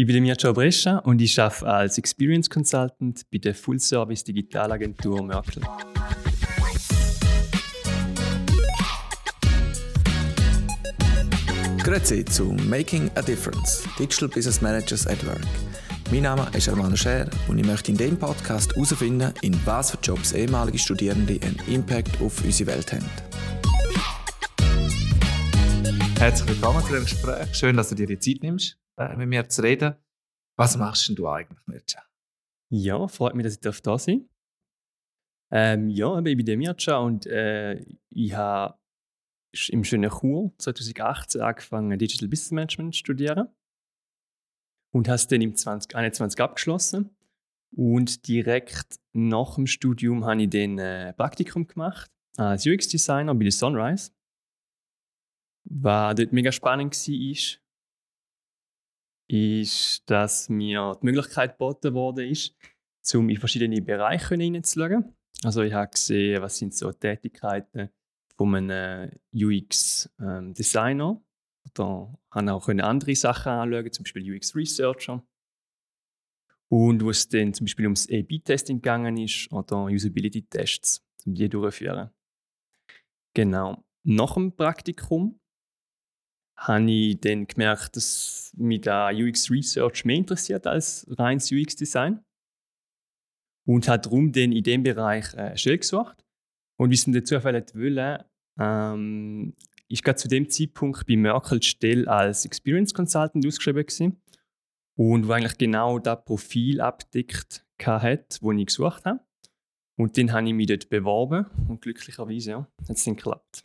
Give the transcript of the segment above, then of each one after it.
Ich bin Mircea Brescia und ich arbeite als Experience Consultant bei der Full Service Digitalagentur Merkel. Grüezi zu Making a Difference Digital Business Managers at Work. Mein Name ist Armando Scher und ich möchte in diesem Podcast herausfinden, in was für Jobs ehemalige Studierende einen Impact auf unsere Welt haben. Herzlich willkommen zu diesem Gespräch. Schön, dass du dir die Zeit nimmst mit mir zu reden. Was machst denn du eigentlich, Mircea? Ja, freut mich, dass ich da sein. Ähm, ja, ich bin der Mircea und äh, ich habe im schönen Chur 2018 angefangen, Digital Business Management zu studieren und habe es dann im 2021 abgeschlossen. Und direkt nach dem Studium habe ich dann äh, Praktikum gemacht als UX-Designer bei der Sunrise. Was dort mega spannend war, ist, dass mir die Möglichkeit geboten wurde, ist, um in verschiedene Bereiche hineinzuschauen. Also ich habe gesehen, was sind so Tätigkeiten von einem UX-Designer. Ähm, da habe auch andere Sachen anschauen, zum Beispiel UX-Researcher. Und wo es dann zum Beispiel ums A-B-Testing gegangen ist oder Usability-Tests, um die durchzuführen. Genau. Nach dem Praktikum habe ich dann gemerkt, dass mich da UX Research mehr interessiert als reines UX Design. Und habe darum dann in diesem Bereich äh, Stelle gesucht. Und wie es der Zufall wollte, ähm, ist gerade zu dem Zeitpunkt bei Merkel Stelle als Experience Consultant ausgeschrieben gewesen. Und wo eigentlich genau das Profil abdeckt hat, das ich gesucht habe. Und dann habe ich mich dort beworben und glücklicherweise ja, hat es dann geklappt.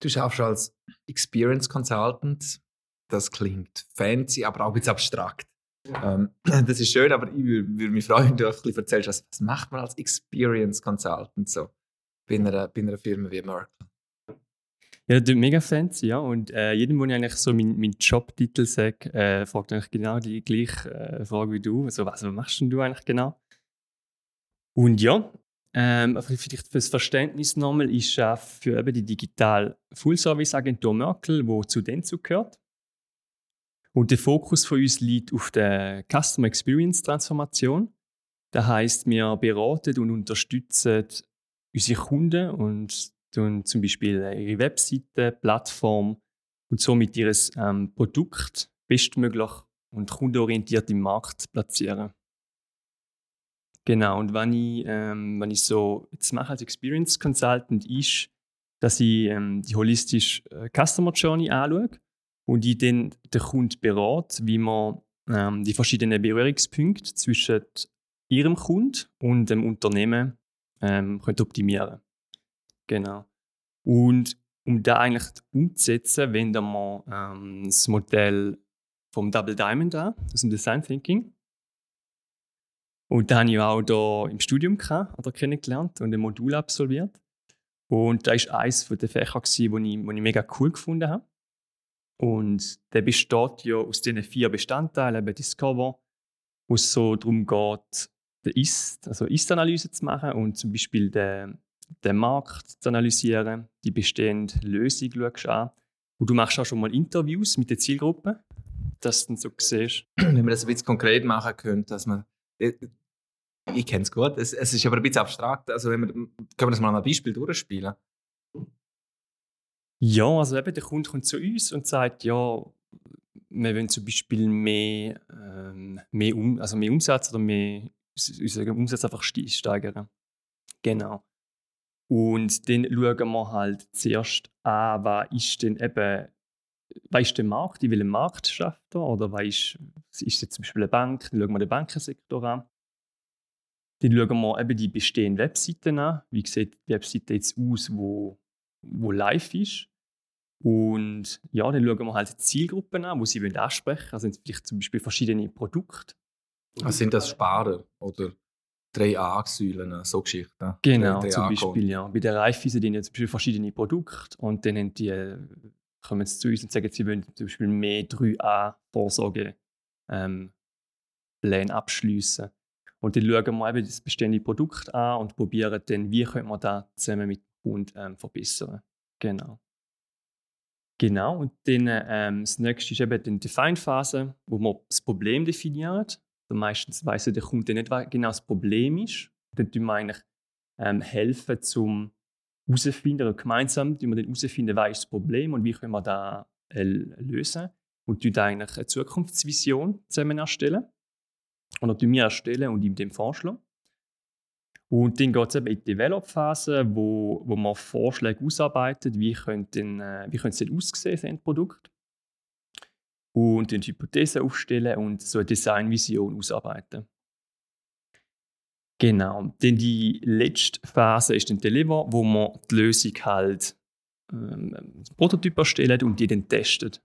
Du schaffst als Experience Consultant. Das klingt fancy, aber auch ein bisschen abstrakt. Ähm, das ist schön, aber ich würde, mich freuen, wenn du ein bisschen erzählst, was, was macht man als Experience Consultant so bei einer, bei einer Firma wie Merkel? Ja, das ist mega fancy, ja. Und äh, jedem, wo ich eigentlich so meinen mein Jobtitel sage, äh, fragt eigentlich genau die gleiche äh, Frage wie du. Also, was, was machst denn du eigentlich genau? Und ja, ähm, vielleicht fürs Verständnis nochmal, ich arbeite für eben die Digital Full Service Agentur Merkel, wo zu Denzu gehört. Und der Fokus von uns liegt auf der Customer Experience Transformation. Das heißt, wir beraten und unterstützen unsere Kunden und tun zum Beispiel ihre Webseite, Plattform und somit ihr ähm, Produkt bestmöglich und kundenorientiert im Markt platzieren. Genau, und wenn ich, ähm, wenn ich so jetzt mache als Experience Consultant, ist, dass ich ähm, die holistische äh, Customer Journey anschaue und ich dann den Kunden berate, wie man ähm, die verschiedenen Berührungspunkte zwischen ihrem Kunden und dem Unternehmen ähm, könnte optimieren Genau. Und um da eigentlich umzusetzen, wenden wir ähm, das Modell vom Double Diamond an, aus dem Design Thinking. Und da habe ich auch hier im Studium oder kennengelernt und ein Modul absolviert. Und da war eines der Fächer, die ich, ich mega cool gefunden habe. Und der besteht ja aus diesen vier Bestandteilen, eben Discover, wo es so darum geht, den Ist, also Ist-Analyse zu machen und zum Beispiel den, den Markt zu analysieren, die bestehende Lösung schaust an. Und du machst auch schon mal Interviews mit der Zielgruppe, dass du dann so siehst. Wenn man das ein bisschen konkret machen könnte, dass man ich kenne es gut. Es, ist aber ein bisschen abstrakt. Also, wenn wir, können wir das mal an einem Beispiel durchspielen? Ja, also eben, der Kunde kommt zu uns und sagt, ja, wir wollen zum Beispiel mehr, ähm, mehr, um, also mehr Umsatz oder mehr, unseren Umsatz einfach steigern. Genau. Und dann schauen wir halt zuerst an, was ist denn eben, was ist der Markt, in welchem Markt schafft er, oder was ist, ist jetzt zum Beispiel eine Bank, dann schauen wir den Bankensektor an. Dann schauen wir eben die bestehenden Webseiten an. Wie sieht die Webseite jetzt aus, wo, wo live ist? Und ja, dann schauen wir halt die Zielgruppen an, die sie ansprechen wollen. Also vielleicht zum Beispiel verschiedene Produkte. Also sind das Sparer oder 3A-Säulen, so Geschichten? Genau, zum Beispiel, ja. Bei der Raiffeisen sind zum Beispiel verschiedene Produkte und dann haben die, äh, kommen sie zu uns und sagen, sie wollen zum Beispiel mehr 3A-Vorsorge ähm, Pläne abschließen. Und dann schauen wir eben das bestehende Produkt an und probieren dann, wie können wir das zusammen mit dem Kunden ähm, verbessern. Genau. Genau, und dann ähm, das nächste ist eben die Define-Phase, wo man das Problem definiert. Also meistens weiss der Kunde nicht, was genau das Problem ist. Dann tun wir eigentlich ähm, helfen, zum herauszufinden, oder gemeinsam tun wir dann herausfinden, was ist das Problem und wie können wir das äh, lösen. Und eigentlich eine Zukunftsvision zusammen erstellen. Oder tun wir erstellen und ihm dem vorschlagen. Und dann geht es eben in die Develop-Phase, wo, wo man Vorschläge ausarbeitet, wie könnte, denn, äh, wie könnte es denn aussehen, das Endprodukt. Und dann Hypothesen aufstellen und so eine Designvision ausarbeiten. Genau. Dann die letzte Phase ist dann Deliver, wo man die Lösung halt ähm, Prototyp erstellt und die dann testet.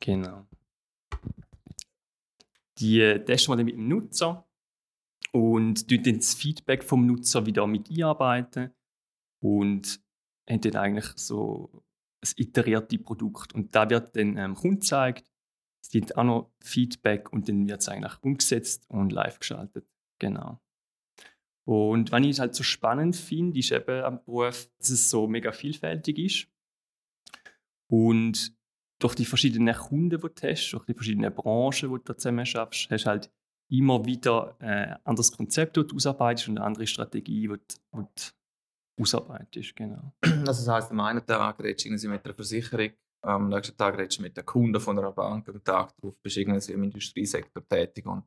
Genau. Die testen wir dann mit dem Nutzer und dann das Feedback vom Nutzer wieder mit einarbeiten und haben dann eigentlich so ein iteriertes Produkt. Und da wird dann ähm, Kunden gezeigt, es gibt auch noch Feedback und dann wird es eigentlich umgesetzt und live geschaltet. Genau. Und was ich halt so spannend finde, ist eben am Beruf, dass es so mega vielfältig ist. Und durch die verschiedenen Kunden, die du hast, durch die verschiedenen Branchen, die du zusammen schaffst, hast du halt immer wieder ein äh, anderes Konzept dort ausarbeitest und eine andere Strategie, die du ausarbeitest. Genau. Also das heisst, am einen Tag redest du mit einer Versicherung, am nächsten Tag redest du mit den Kunden von einer Bank, am Tag darauf bist du irgendwie im Industriesektor tätig und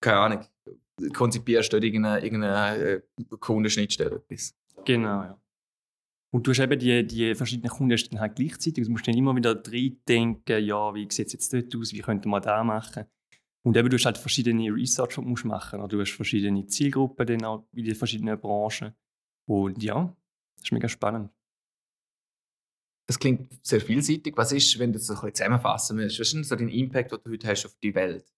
keine Ahnung, konzipierst du irgendeine, irgendeine äh, Kundenschnittstelle etwas. Genau, ja. Und du hast eben die, die verschiedenen Kunden dann halt gleichzeitig. Du musst dann immer wieder reindenken, ja, wie sieht es jetzt dort aus, wie könnte man da machen. Und eben, du hast halt verschiedene Research, die du musst machen musst. Du hast verschiedene Zielgruppen dann auch in den verschiedenen Branchen. Und ja, das ist mega spannend. Das klingt sehr vielseitig. Was ist, wenn du das so ein bisschen zusammenfassen willst, was ist denn so dein Impact, den du heute hast auf die Welt?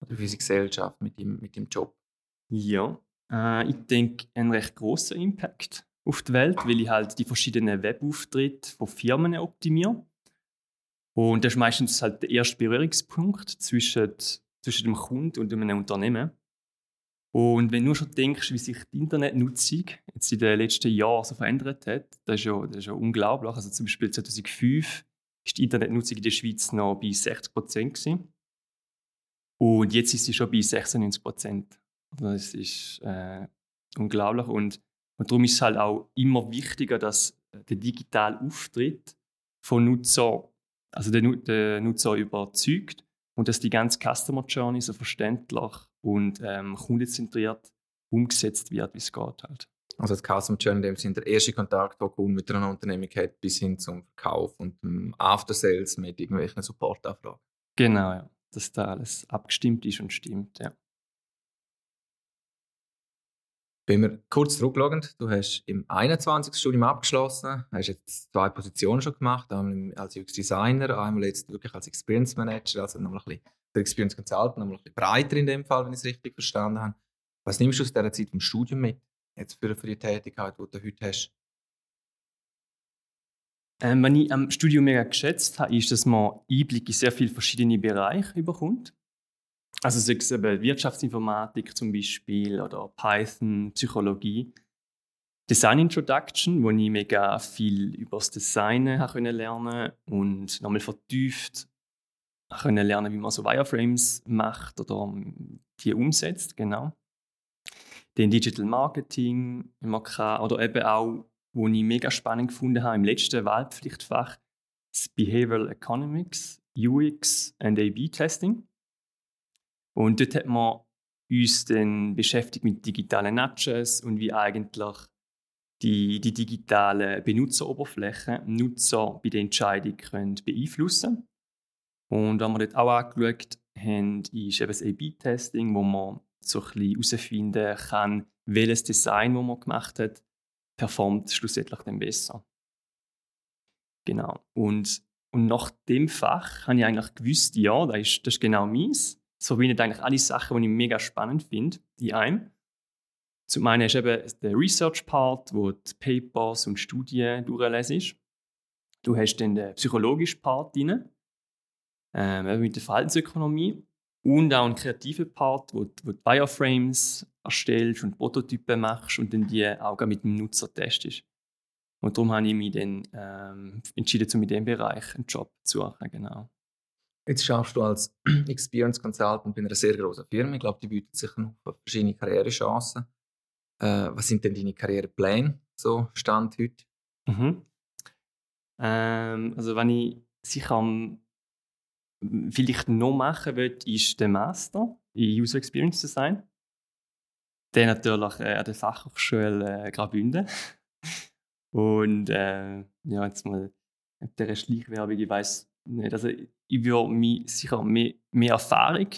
Oder auf unsere Gesellschaft mit dem, mit dem Job? Ja, äh, ich denke, ein recht großer Impact auf die Welt, weil ich halt die verschiedenen Webauftritte von Firmen optimiere. Und das ist meistens halt der erste Berührungspunkt zwischen, zwischen dem Kunden und einem Unternehmen. Und wenn du schon denkst, wie sich die Internetnutzung jetzt in den letzten Jahren so verändert hat, das ist ja, das ist ja unglaublich. Also zum Beispiel 2005 war die Internetnutzung in der Schweiz noch bei 60 Prozent. Und jetzt ist sie schon bei 96 Prozent. Also das ist äh, unglaublich. Und, und darum ist es halt auch immer wichtiger, dass der digitale Auftritt von Nutzern also den, den Nutzer überzeugt und dass die ganze Customer Journey so verständlich und ähm, kundenzentriert umgesetzt wird, wie es geht halt. Also das Customer Journey in dem Sinne der erste Kontakt, den Kunde mit einer Unternehmung hat, bis hin zum Verkauf und dem After Sales mit irgendwelchen Supportanfragen. Genau, ja. Dass da alles abgestimmt ist und stimmt, ja. Wenn wir kurz zurückschauen, du hast im 21. Studium abgeschlossen, hast jetzt zwei Positionen schon gemacht, einmal als UX-Designer, einmal jetzt wirklich als Experience Manager, also nochmal ein bisschen der Experience Consultant, nochmal ein bisschen breiter in dem Fall, wenn ich es richtig verstanden habe. Was nimmst du aus dieser Zeit vom Studium mit, jetzt für, für die Tätigkeit, die du heute hast? Ähm, was ich am Studium mega geschätzt habe, ist, dass man Einblick in sehr viele verschiedene Bereiche bekommt. Also sei es eben Wirtschaftsinformatik zum Beispiel oder Python, Psychologie. Design Introduction, wo ich mega viel über das Designen lernen und nochmal vertieft lernen, wie man so Wireframes macht oder die umsetzt, genau. Den Digital Marketing immer kann, oder eben auch, wo ich mega spannend gefunden habe im letzten Wahlpflichtfach, das Behavioral Economics, UX and A/B Testing. Und dort hat man uns dann beschäftigt mit digitalen Nudges und wie eigentlich die, die digitalen Benutzeroberflächen Nutzer bei der Entscheidung können beeinflussen können. Und was wir dort auch angeschaut haben, ist eben das A-B-Testing, wo man so ein herausfinden kann, welches Design, das man gemacht hat, performt schlussendlich dann besser. Genau. Und, und nach dem Fach habe ich eigentlich gewusst, ja, das ist, das ist genau meins so verbindet eigentlich alle Sachen, die ich mega spannend finde, in einem. Zum einen ist eben der Research-Part, wo die Papers und Studien durchlesest. Du hast dann den psychologischen Part drin, ähm, mit der Verhaltensökonomie. Und auch einen kreativen Part, wo, wo du Wireframes erstellst und Prototypen machst und dann die auch mit dem Nutzer testest. Und darum habe ich mich dann ähm, entschieden, in diesem Bereich einen Job zu suchen. Genau. Jetzt schaffst du als Experience Consultant bei einer sehr großen Firma. Ich glaube, die bietet sich noch verschiedene Karrierechancen. Äh, was sind denn deine Karrierepläne, so Stand heute? Mhm. Ähm, also, wenn ich sicher vielleicht noch machen will, ist der Master in User Experience Design. Der natürlich äh, an der Fachhochschule äh, Graubünden. Und äh, ja, jetzt mal der Schleichwerbung, ich weiß nicht. Also ich würde mich sicher mehr, mehr Erfahrung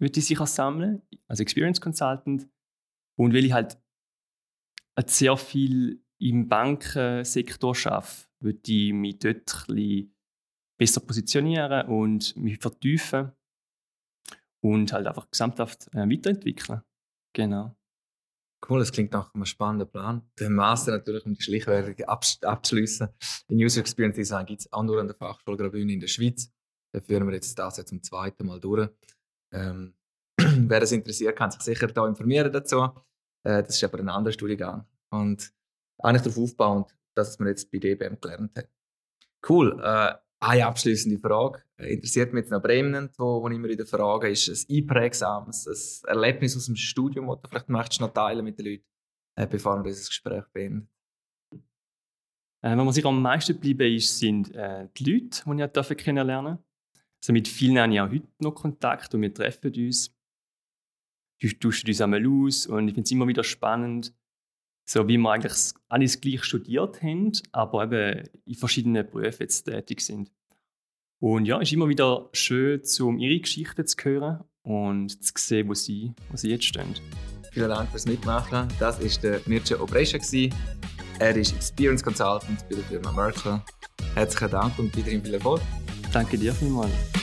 würde ich sicher sammeln, als Experience Consultant. Und weil ich halt sehr viel im Bankensektor arbeite, würde ich mich dort ein besser positionieren und mich vertiefen und halt einfach gesamthaft äh, weiterentwickeln. Genau. Cool, das klingt nach einem spannenden Plan. Der Master natürlich, um die Schleichwerbung abzuschließen. In User Experience Design gibt es auch nur an der Fachschule in der Schweiz. Da führen wir jetzt das jetzt zum zweiten Mal durch. Ähm, wer das interessiert, kann sich sicher da informieren dazu. Äh, das ist aber ein anderer Studiengang. Und eigentlich darauf aufbauend, dass man jetzt bei DBM gelernt hat. Cool. Äh, eine abschließende Frage. Äh, interessiert mich jetzt noch brennend, wo, wo immer wieder frage, ist ein einprägsames ein Erlebnis aus dem Studium, das vielleicht möchtest noch teilen mit den Leuten, äh, bevor wir dieses Gespräch beenden? Äh, wenn man sich am meisten geblieben ist, sind äh, die Leute, die ich dürfen kennenlernen also mit vielen habe ich auch heute noch Kontakt und wir treffen uns. Wir tauschen uns einmal aus und ich finde es immer wieder spannend, so wie wir eigentlich alles gleich studiert haben, aber eben in verschiedenen Berufen jetzt tätig sind. Und ja, es ist immer wieder schön, um ihre Geschichten zu hören und zu sehen, wo sie, wo sie jetzt stehen. Vielen Dank fürs Mitmachen. Das war der Mirce Obrescha. Er ist Experience Consultant bei der Firma Merkel. Herzlichen Dank und weiterhin viel Erfolg. Danke dir vielmals.